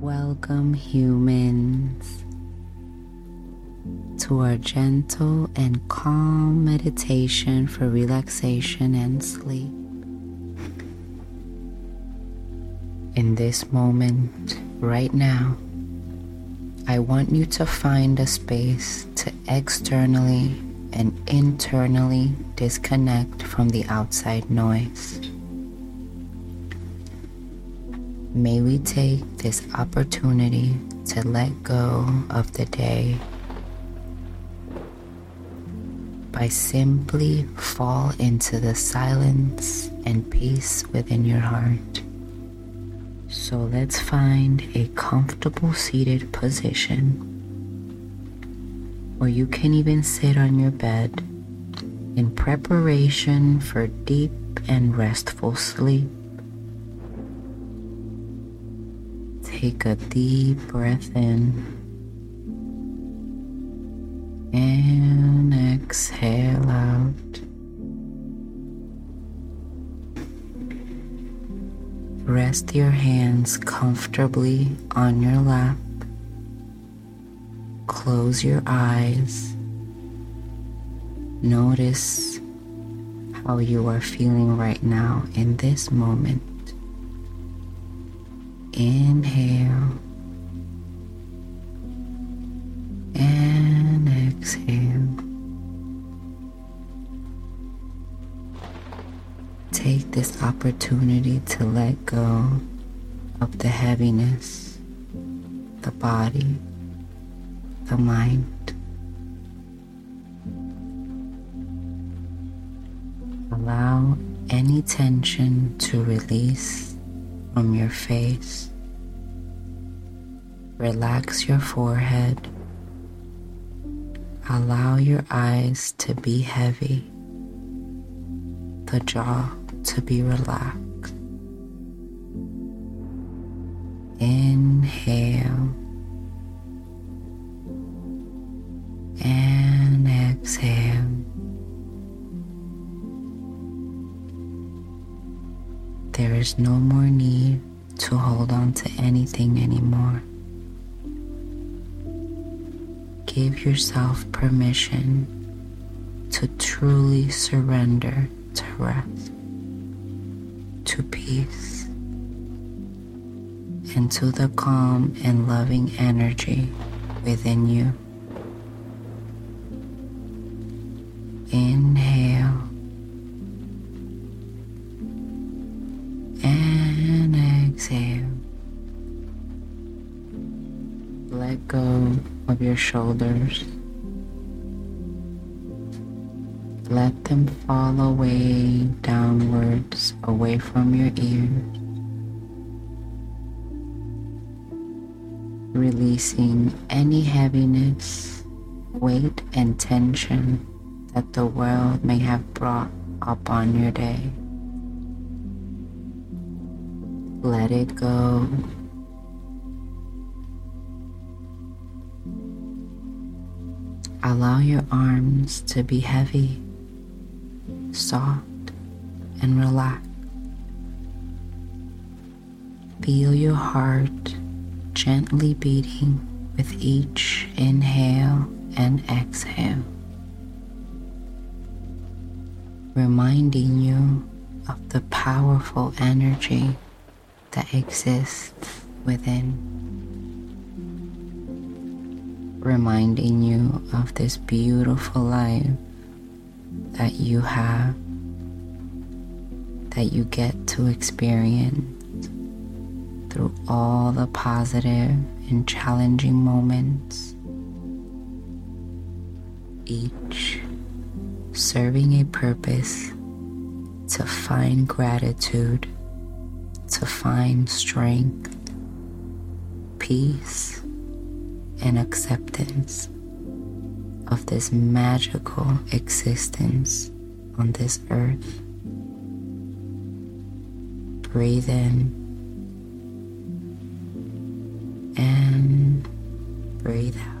Welcome, humans, to our gentle and calm meditation for relaxation and sleep. In this moment, right now, I want you to find a space to externally and internally disconnect from the outside noise. May we take this opportunity to let go of the day by simply fall into the silence and peace within your heart. So let's find a comfortable seated position or you can even sit on your bed in preparation for deep and restful sleep. Take a deep breath in and exhale out. Rest your hands comfortably on your lap. Close your eyes. Notice how you are feeling right now in this moment. Inhale and exhale. Take this opportunity to let go of the heaviness, the body, the mind. Allow any tension to release from your face. Relax your forehead. Allow your eyes to be heavy, the jaw to be relaxed. Inhale and exhale. There is no more need to hold on to anything anymore. Give yourself permission to truly surrender to rest, to peace, and to the calm and loving energy within you. Inhale let go of your shoulders. Let them fall away downwards, away from your ears. Releasing any heaviness, weight, and tension that the world may have brought upon your day. Let it go Allow your arms to be heavy, soft, and relaxed. Feel your heart gently beating with each inhale and exhale, reminding you of the powerful energy that exists within reminding you of this beautiful life that you have, that you get to experience through all the positive and challenging moments, each serving a purpose to find gratitude, to find strength, peace and acceptance of this magical existence on this earth. Breathe in and breathe out.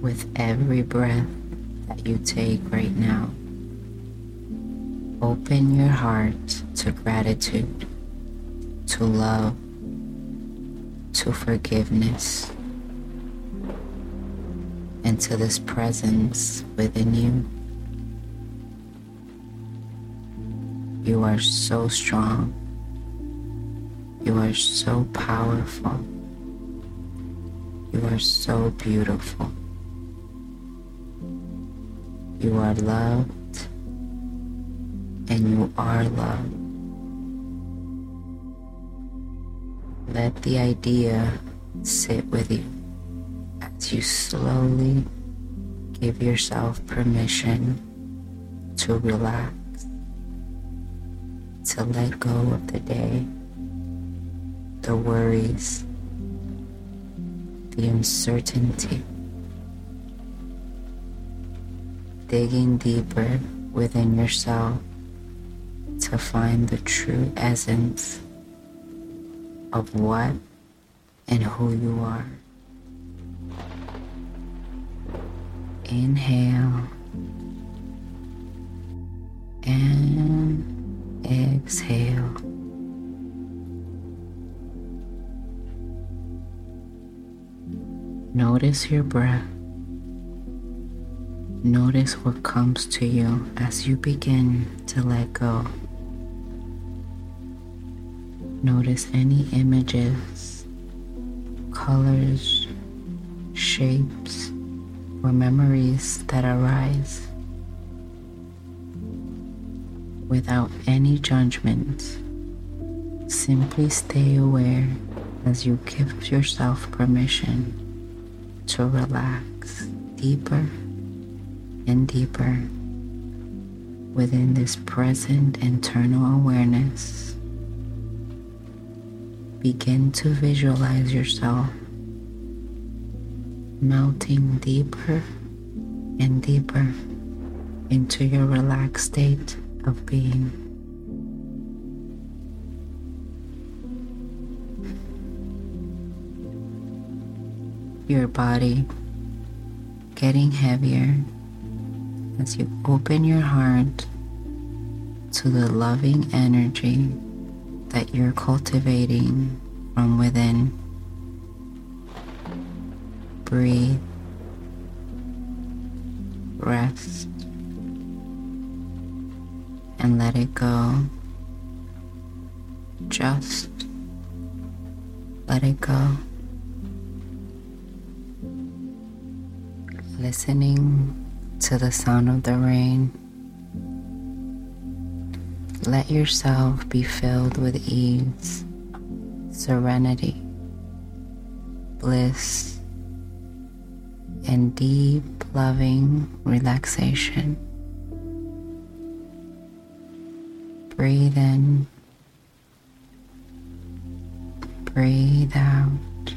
With every breath that you take right now, open your heart to gratitude, to love, to forgiveness, and to this presence within you. You are so strong. You are so powerful. You are so beautiful. You are loved and you are loved. Let the idea sit with you as you slowly give yourself permission to relax, to let go of the day, the worries, the uncertainty. Digging deeper within yourself to find the true essence of what and who you are. Inhale and exhale. Notice your breath. Notice what comes to you as you begin to let go. Notice any images, colors, shapes, or memories that arise without any judgment. Simply stay aware as you give yourself permission to relax deeper and deeper within this present internal awareness. Begin to visualize yourself melting deeper and deeper into your relaxed state of being. Your body getting heavier as you open your heart to the loving energy that you're cultivating from within. Breathe, rest, and let it go. Just let it go. Listening to the sound of the rain. Let yourself be filled with ease, serenity, bliss, and deep, loving relaxation. Breathe in, breathe out,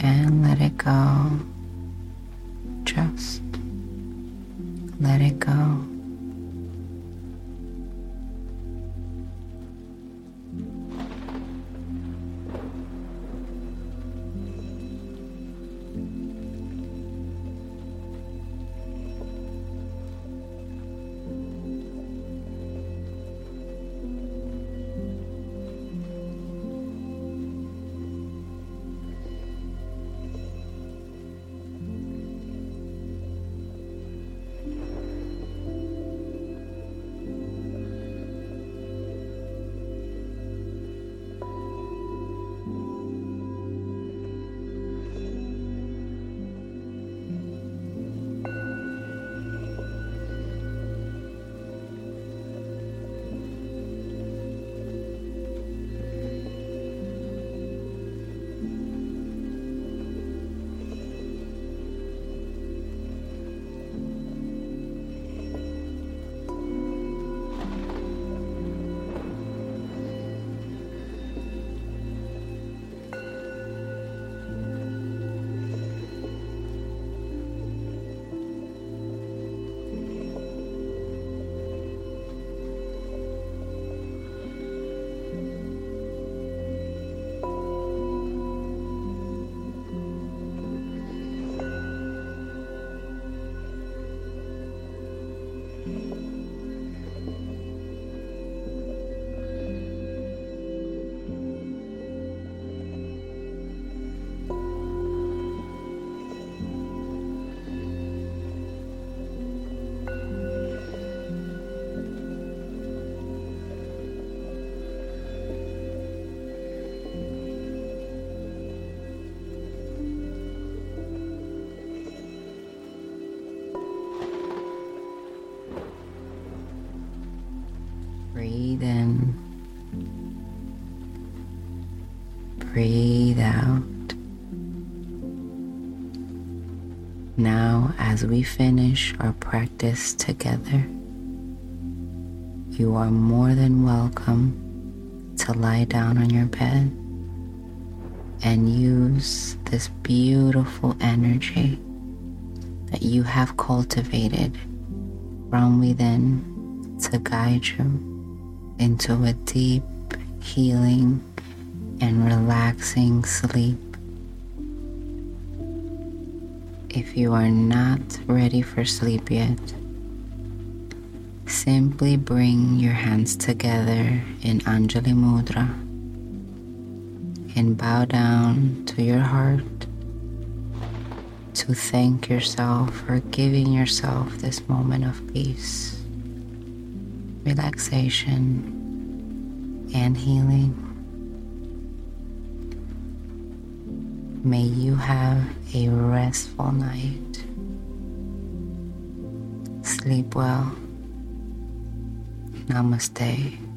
and let it go. Just let it go. Breathe out. Now, as we finish our practice together, you are more than welcome to lie down on your bed and use this beautiful energy that you have cultivated from within to guide you into a deep healing and relaxing sleep. If you are not ready for sleep yet, simply bring your hands together in Anjali Mudra and bow down to your heart to thank yourself for giving yourself this moment of peace, relaxation, and healing. May you have a restful night. Sleep well. Namaste.